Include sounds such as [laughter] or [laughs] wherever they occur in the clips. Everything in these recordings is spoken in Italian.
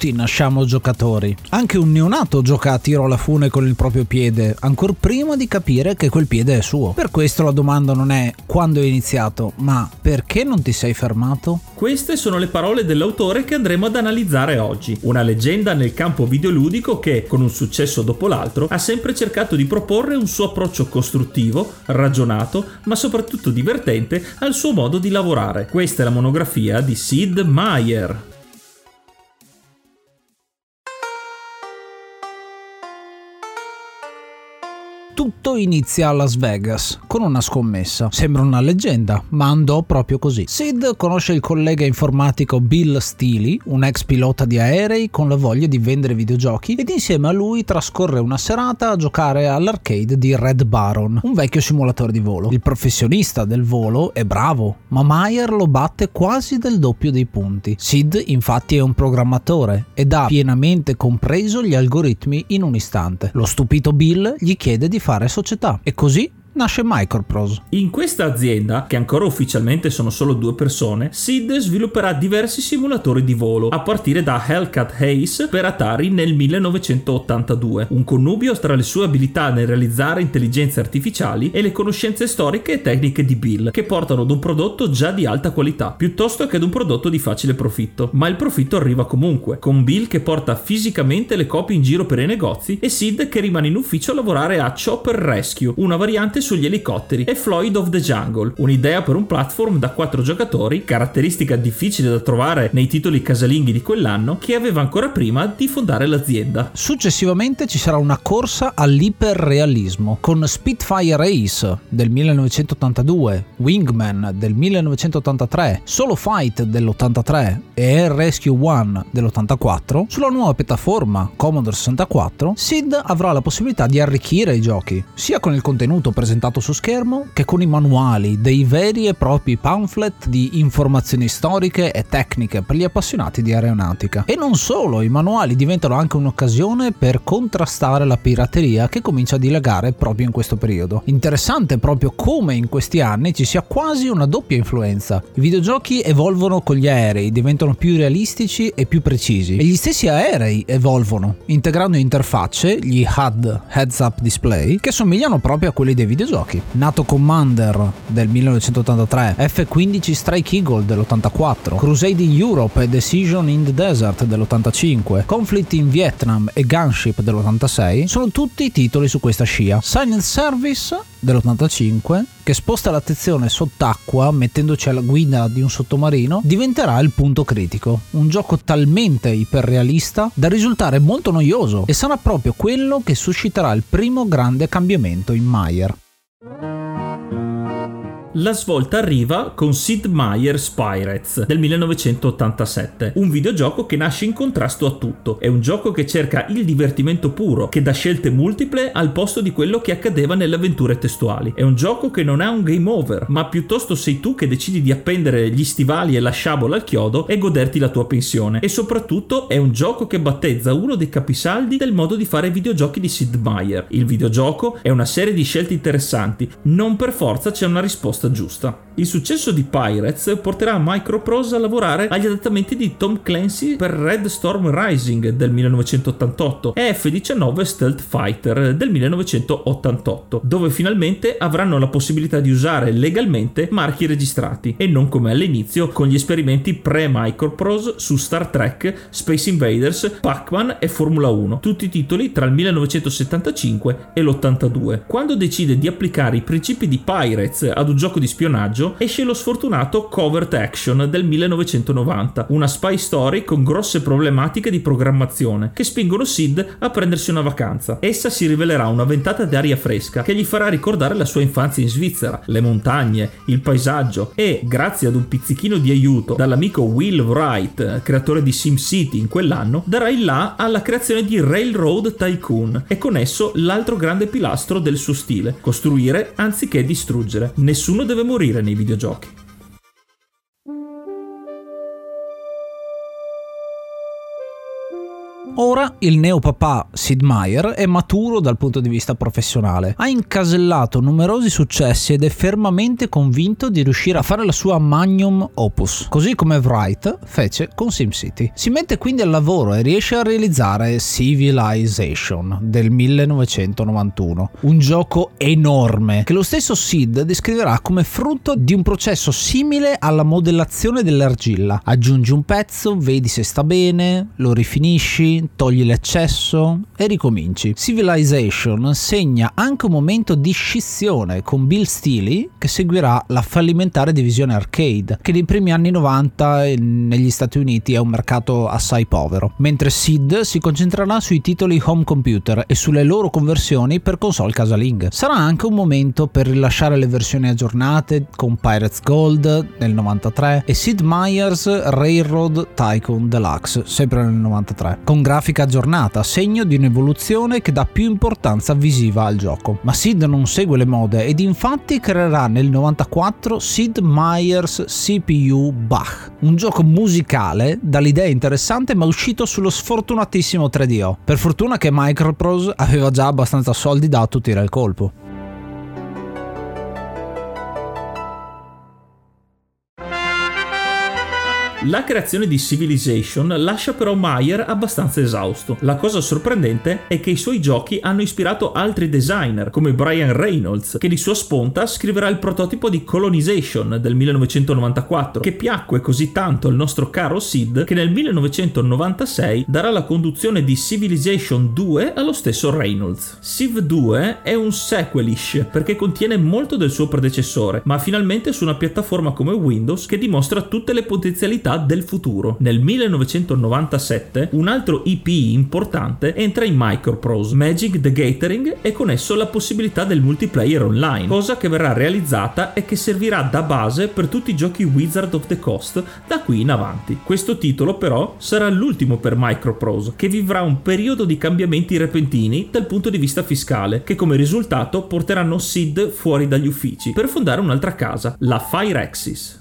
tutti nasciamo giocatori. Anche un neonato gioca a tiro alla fune con il proprio piede, ancora prima di capire che quel piede è suo. Per questo la domanda non è quando hai iniziato, ma perché non ti sei fermato? Queste sono le parole dell'autore che andremo ad analizzare oggi. Una leggenda nel campo videoludico che, con un successo dopo l'altro, ha sempre cercato di proporre un suo approccio costruttivo, ragionato, ma soprattutto divertente al suo modo di lavorare. Questa è la monografia di Sid Meier. Tutto inizia a Las Vegas con una scommessa. Sembra una leggenda, ma andò proprio così. Sid conosce il collega informatico Bill Steely, un ex pilota di aerei con la voglia di vendere videogiochi, ed insieme a lui trascorre una serata a giocare all'arcade di Red Baron, un vecchio simulatore di volo. Il professionista del volo è bravo, ma Meyer lo batte quasi del doppio dei punti. Sid infatti è un programmatore ed ha pienamente compreso gli algoritmi in un istante. Lo stupito Bill gli chiede di fare fare società. E così nasce Microprose. In questa azienda, che ancora ufficialmente sono solo due persone, Sid svilupperà diversi simulatori di volo, a partire da Hellcat Ace per Atari nel 1982, un connubio tra le sue abilità nel realizzare intelligenze artificiali e le conoscenze storiche e tecniche di Bill, che portano ad un prodotto già di alta qualità, piuttosto che ad un prodotto di facile profitto. Ma il profitto arriva comunque, con Bill che porta fisicamente le copie in giro per i negozi e Sid che rimane in ufficio a lavorare a Chopper Rescue, una variante sugli elicotteri e Floyd of the Jungle, un'idea per un platform da 4 giocatori, caratteristica difficile da trovare nei titoli casalinghi di quell'anno, che aveva ancora prima di fondare l'azienda. Successivamente ci sarà una corsa all'iperrealismo con Spitfire Ace del 1982, Wingman del 1983, Solo Fight dell'83 e Air Rescue One dell'84, sulla nuova piattaforma Commodore 64, Sid avrà la possibilità di arricchire i giochi, sia con il contenuto presentato presentato su schermo che con i manuali, dei veri e propri pamphlet di informazioni storiche e tecniche per gli appassionati di aeronautica. E non solo, i manuali diventano anche un'occasione per contrastare la pirateria che comincia a dilagare proprio in questo periodo. Interessante proprio come in questi anni ci sia quasi una doppia influenza. I videogiochi evolvono con gli aerei, diventano più realistici e più precisi. E gli stessi aerei evolvono, integrando interfacce, gli HUD, Heads Up Display, che somigliano proprio a quelli dei videogiochi videogiochi. NATO Commander del 1983, F-15 Strike Eagle dell'84, Crusade in Europe e Decision in the Desert dell'85, Conflict in Vietnam e Gunship dell'86 sono tutti titoli su questa scia. Silent Service dell'85 che sposta l'attenzione sott'acqua mettendoci alla guida di un sottomarino diventerà il punto critico un gioco talmente iperrealista da risultare molto noioso e sarà proprio quello che susciterà il primo grande cambiamento in Meyer la svolta arriva con Sid Meier's Pirates del 1987, un videogioco che nasce in contrasto a tutto. È un gioco che cerca il divertimento puro, che dà scelte multiple al posto di quello che accadeva nelle avventure testuali. È un gioco che non ha un game over, ma piuttosto sei tu che decidi di appendere gli stivali e la sciabola al chiodo e goderti la tua pensione. E soprattutto è un gioco che battezza uno dei capisaldi del modo di fare videogiochi di Sid Meier. Il videogioco è una serie di scelte interessanti, non per forza c'è una risposta risposta giusta. Il successo di Pirates porterà Microprose a lavorare agli adattamenti di Tom Clancy per Red Storm Rising del 1988 e F-19 Stealth Fighter del 1988, dove finalmente avranno la possibilità di usare legalmente marchi registrati e non come all'inizio con gli esperimenti pre-Microprose su Star Trek, Space Invaders, Pac-Man e Formula 1, tutti titoli tra il 1975 e l'82. Quando decide di applicare i principi di Pirates ad un gioco di spionaggio, esce lo sfortunato Covert Action del 1990, una spy story con grosse problematiche di programmazione che spingono Sid a prendersi una vacanza. Essa si rivelerà una ventata d'aria fresca che gli farà ricordare la sua infanzia in Svizzera, le montagne, il paesaggio e, grazie ad un pizzichino di aiuto dall'amico Will Wright, creatore di SimCity in quell'anno, darà il là alla creazione di Railroad Tycoon e con esso l'altro grande pilastro del suo stile, costruire anziché distruggere. Nessuno deve morire nei videogiochi. Ora il neopapà Sid Meier è maturo dal punto di vista professionale, ha incasellato numerosi successi ed è fermamente convinto di riuscire a fare la sua magnum opus, così come Wright fece con SimCity. Si mette quindi al lavoro e riesce a realizzare Civilization del 1991, un gioco enorme che lo stesso Sid descriverà come frutto di un processo simile alla modellazione dell'argilla. Aggiungi un pezzo, vedi se sta bene, lo rifinisci, togli l'eccesso e ricominci. Civilization segna anche un momento di scissione con Bill Steely che seguirà la fallimentare divisione arcade, che nei primi anni 90 negli Stati Uniti è un mercato assai povero, mentre Sid si concentrerà sui titoli home computer e sulle loro conversioni per console casalinghe. Sarà anche un momento per rilasciare le versioni aggiornate con Pirates Gold nel 93 e Sid Meier's Railroad Tycoon Deluxe, sempre nel 93, con grafica aggiornata, segno di un'evoluzione che dà più importanza visiva al gioco. Ma Sid non segue le mode ed infatti creerà nel 94 Sid Meier's CPU Bach, un gioco musicale dall'idea interessante ma uscito sullo sfortunatissimo 3DO. Per fortuna che Microprose aveva già abbastanza soldi da attutire il colpo. La creazione di Civilization lascia però Meyer abbastanza esausto. La cosa sorprendente è che i suoi giochi hanno ispirato altri designer, come Brian Reynolds, che di sua sponta scriverà il prototipo di Colonization del 1994, che piacque così tanto al nostro caro Sid che nel 1996 darà la conduzione di Civilization 2 allo stesso Reynolds. Civ 2 è un sequelish perché contiene molto del suo predecessore, ma finalmente su una piattaforma come Windows che dimostra tutte le potenzialità del futuro. Nel 1997 un altro IP importante entra in Microprose, Magic the Gathering e con esso la possibilità del multiplayer online, cosa che verrà realizzata e che servirà da base per tutti i giochi Wizard of the Coast da qui in avanti. Questo titolo però sarà l'ultimo per Microprose, che vivrà un periodo di cambiamenti repentini dal punto di vista fiscale, che come risultato porteranno Sid fuori dagli uffici per fondare un'altra casa, la Fireaxis.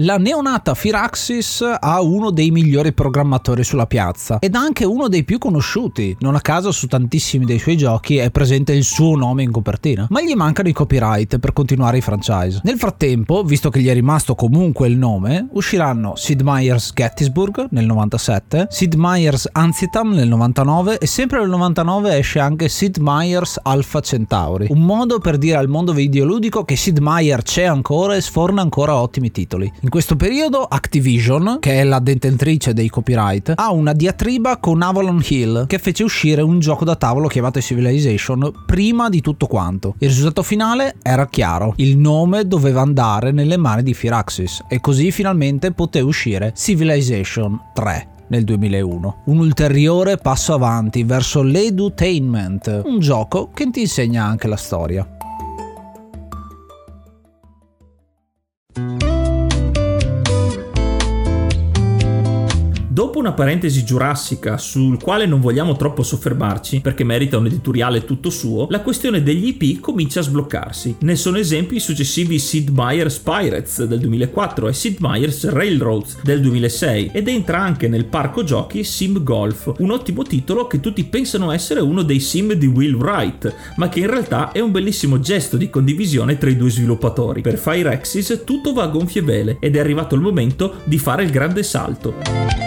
La neonata Firaxis ha uno dei migliori programmatori sulla piazza ed anche uno dei più conosciuti. Non a caso su tantissimi dei suoi giochi è presente il suo nome in copertina, ma gli mancano i copyright per continuare i franchise. Nel frattempo, visto che gli è rimasto comunque il nome, usciranno Sid Meier's Gettysburg nel 97, Sid Meier's Antietam nel 99 e sempre nel 99 esce anche Sid Meier's Alpha Centauri, un modo per dire al mondo videoludico che Sid Meier c'è ancora e sforna ancora ottimi titoli. In questo periodo Activision, che è la detentrice dei copyright, ha una diatriba con Avalon Hill che fece uscire un gioco da tavolo chiamato Civilization prima di tutto quanto. Il risultato finale era chiaro, il nome doveva andare nelle mani di Firaxis e così finalmente poté uscire Civilization 3 nel 2001. Un ulteriore passo avanti verso l'edutainment, un gioco che ti insegna anche la storia. Una parentesi giurassica sul quale non vogliamo troppo soffermarci perché merita un editoriale tutto suo, la questione degli IP comincia a sbloccarsi. Ne sono esempi i successivi Sid Meier's Pirates del 2004 e Sid Meier's Railroads del 2006 ed entra anche nel parco giochi Sim Golf, un ottimo titolo che tutti pensano essere uno dei sim di Will Wright, ma che in realtà è un bellissimo gesto di condivisione tra i due sviluppatori. Per Fire Axis tutto va a gonfie vele ed è arrivato il momento di fare il grande salto.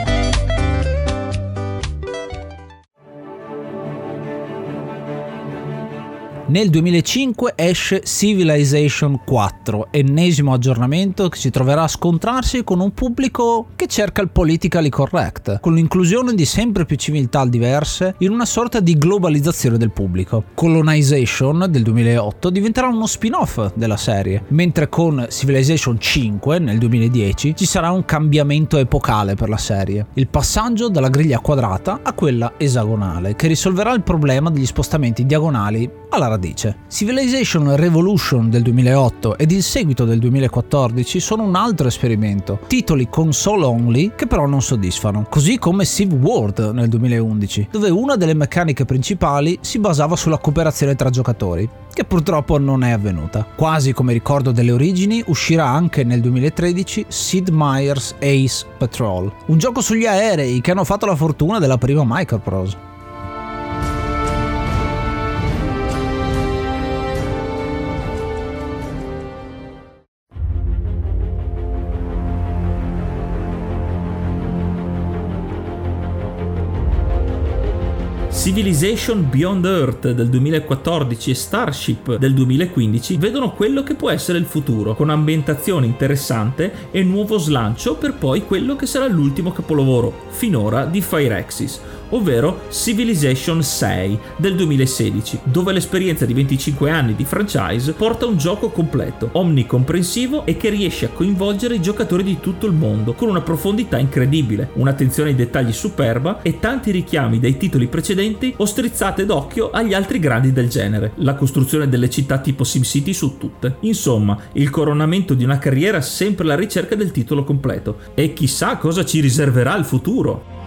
Nel 2005 esce Civilization 4, ennesimo aggiornamento che si troverà a scontrarsi con un pubblico che cerca il politically correct, con l'inclusione di sempre più civiltà diverse in una sorta di globalizzazione del pubblico. Colonization del 2008 diventerà uno spin-off della serie, mentre con Civilization 5 nel 2010 ci sarà un cambiamento epocale per la serie, il passaggio dalla griglia quadrata a quella esagonale, che risolverà il problema degli spostamenti diagonali alla radice. Civilization Revolution del 2008 ed il seguito del 2014 sono un altro esperimento, titoli console only che però non soddisfano, così come Civ World nel 2011, dove una delle meccaniche principali si basava sulla cooperazione tra giocatori, che purtroppo non è avvenuta. Quasi come ricordo delle origini, uscirà anche nel 2013 Sid Meier's Ace Patrol, un gioco sugli aerei che hanno fatto la fortuna della prima Microprose. Civilization Beyond Earth del 2014 e Starship del 2015 vedono quello che può essere il futuro, con ambientazione interessante e nuovo slancio per poi quello che sarà l'ultimo capolavoro finora di Firaxis, ovvero Civilization 6 del 2016, dove l'esperienza di 25 anni di franchise porta un gioco completo, omnicomprensivo e che riesce a coinvolgere i giocatori di tutto il mondo, con una profondità incredibile, un'attenzione ai dettagli superba e tanti richiami dai titoli precedenti o strizzate d'occhio agli altri grandi del genere, la costruzione delle città tipo SimCity su tutte. Insomma, il coronamento di una carriera sempre alla ricerca del titolo completo e chissà cosa ci riserverà il futuro.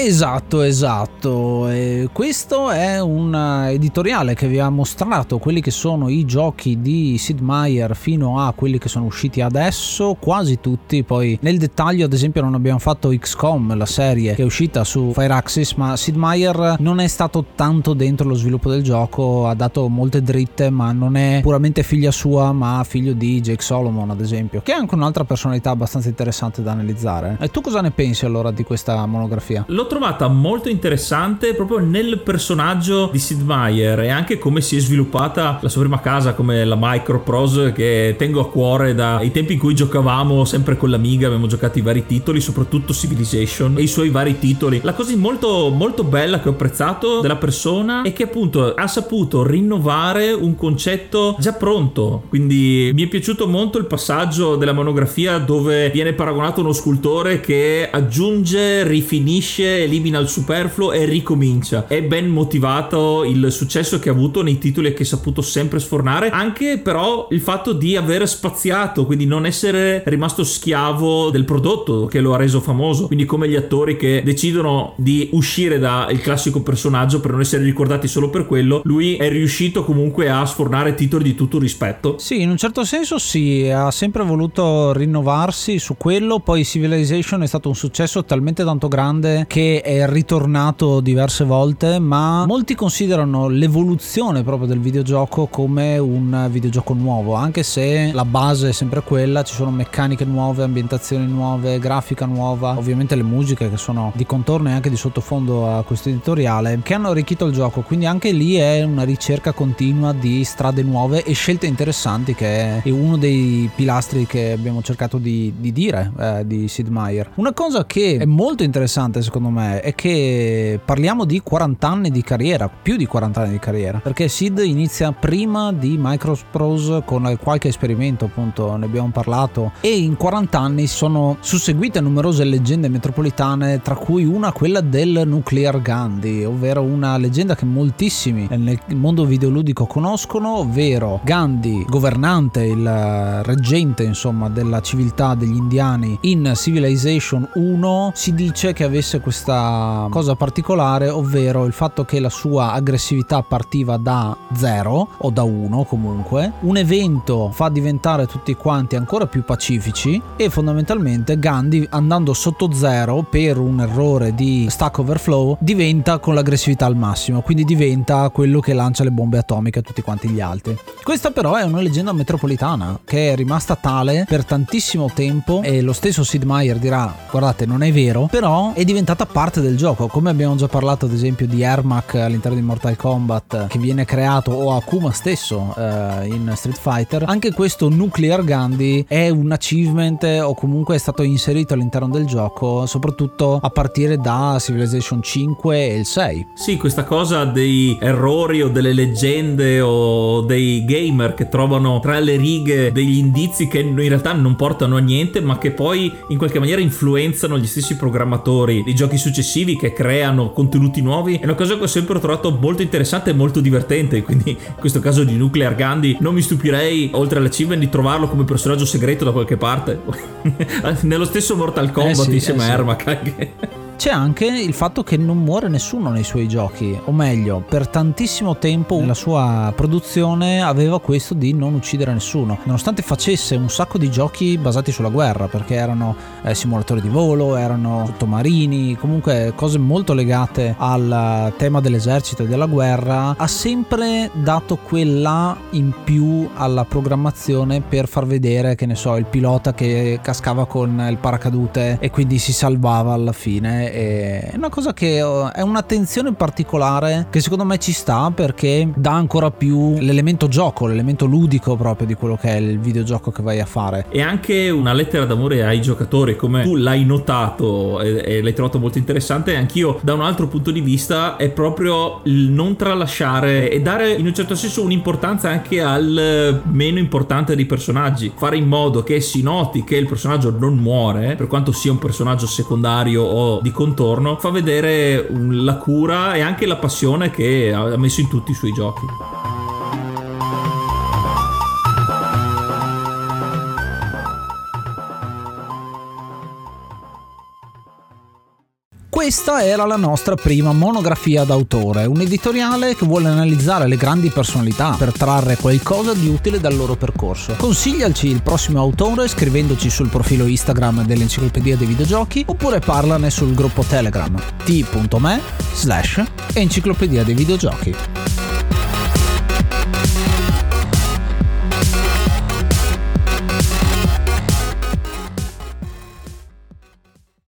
Esatto, esatto. E questo è un editoriale che vi ha mostrato quelli che sono i giochi di Sid Meier fino a quelli che sono usciti adesso, quasi tutti. Poi nel dettaglio, ad esempio, non abbiamo fatto XCOM, la serie che è uscita su Fireaxis, ma Sid Meier non è stato tanto dentro lo sviluppo del gioco, ha dato molte dritte, ma non è puramente figlia sua, ma figlio di Jake Solomon, ad esempio, che è anche un'altra personalità abbastanza interessante da analizzare. E tu cosa ne pensi allora di questa monografia? L'ho trovata molto interessante proprio nel personaggio di Sid Meier e anche come si è sviluppata la sua prima casa come la Microprose che tengo a cuore dai tempi in cui giocavamo sempre con l'Amiga, abbiamo giocato i vari titoli, soprattutto Civilization e i suoi vari titoli. La cosa molto molto bella che ho apprezzato della persona è che appunto ha saputo rinnovare un concetto già pronto. Quindi mi è piaciuto molto il passaggio della monografia dove viene paragonato uno scultore che aggiunge, rifinisce elimina il superfluo e ricomincia. È ben motivato il successo che ha avuto nei titoli che ha saputo sempre sfornare, anche però il fatto di aver spaziato, quindi non essere rimasto schiavo del prodotto che lo ha reso famoso. Quindi come gli attori che decidono di uscire dal classico personaggio per non essere ricordati solo per quello, lui è riuscito comunque a sfornare titoli di tutto rispetto. Sì, in un certo senso sì, ha sempre voluto rinnovarsi su quello, poi Civilization è stato un successo talmente tanto grande che è ritornato diverse volte, ma molti considerano l'evoluzione proprio del videogioco come un videogioco nuovo, anche se la base è sempre quella, ci sono meccaniche nuove, ambientazioni nuove, grafica nuova, ovviamente le musiche che sono di contorno e anche di sottofondo a questo editoriale, che hanno arricchito il gioco, quindi anche lì è una ricerca continua di strade nuove e scelte interessanti che è uno dei pilastri che abbiamo cercato di, di dire eh, di Sid Meier. Una cosa che è molto interessante secondo me me è che parliamo di 40 anni di carriera, più di 40 anni di carriera, perché Sid inizia prima di Microprose con qualche esperimento, appunto, ne abbiamo parlato, e in 40 anni sono susseguite numerose leggende metropolitane, tra cui una quella del Nuclear Gandhi, ovvero una leggenda che moltissimi nel mondo videoludico conoscono, ovvero Gandhi, governante, il reggente, insomma, della civiltà degli indiani in Civilization 1, si dice che avesse questa questa cosa particolare, ovvero il fatto che la sua aggressività partiva da 0 o da 1 comunque. Un evento fa diventare tutti quanti ancora più pacifici e fondamentalmente Gandhi andando sotto 0 per un errore di stack overflow diventa con l'aggressività al massimo, quindi diventa quello che lancia le bombe atomiche a tutti quanti gli altri. Questa però è una leggenda metropolitana che è rimasta tale per tantissimo tempo e lo stesso Sid Meier dirà guardate non è vero, però è diventata parte del gioco, come abbiamo già parlato ad esempio di Ermac all'interno di Mortal Kombat che viene creato o Akuma stesso eh, in Street Fighter, anche questo Nuclear Gandhi è un achievement o comunque è stato inserito all'interno del gioco, soprattutto a partire da Civilization 5 e il 6. Sì, questa cosa dei errori o delle leggende o dei gamer che trovano tra le righe degli indizi che in realtà non portano a niente, ma che poi in qualche maniera influenzano gli stessi programmatori di giochi successivi che creano contenuti nuovi è una cosa che ho sempre trovato molto interessante e molto divertente. Quindi, in questo caso di Nuclear Gandhi, non mi stupirei, oltre all'achievement, di trovarlo come personaggio segreto da qualche parte. [laughs] Nello stesso Mortal Kombat eh sì, insieme eh a Ermac. C'è anche il fatto che non muore nessuno nei suoi giochi, o meglio, per tantissimo tempo nella sua produzione aveva questo di non uccidere nessuno, nonostante facesse un sacco di giochi basati sulla guerra, perché erano eh, simulatori di volo, erano sottomarini, comunque cose molto legate al tema dell'esercito e della guerra, ha sempre dato quella in più alla programmazione per far vedere, che ne so, il pilota che cascava con il paracadute e quindi si salvava alla fine è una cosa che oh, è un'attenzione particolare che secondo me ci sta perché dà ancora più l'elemento gioco, l'elemento ludico proprio di quello che è il videogioco che vai a fare. E anche una lettera d'amore ai giocatori, come tu l'hai notato e l'hai trovato molto interessante, anch'io da un altro punto di vista è proprio il non tralasciare e dare in un certo senso un'importanza anche al meno importante dei personaggi, fare in modo che si noti che il personaggio non muore, per quanto sia un personaggio secondario o di contorno fa vedere la cura e anche la passione che ha messo in tutti i suoi giochi. Questa era la nostra prima monografia d'autore, un editoriale che vuole analizzare le grandi personalità per trarre qualcosa di utile dal loro percorso. Consigliaci il prossimo autore scrivendoci sul profilo Instagram dell'Enciclopedia dei Videogiochi oppure parlane sul gruppo Telegram t.me slash Enciclopedia dei Videogiochi.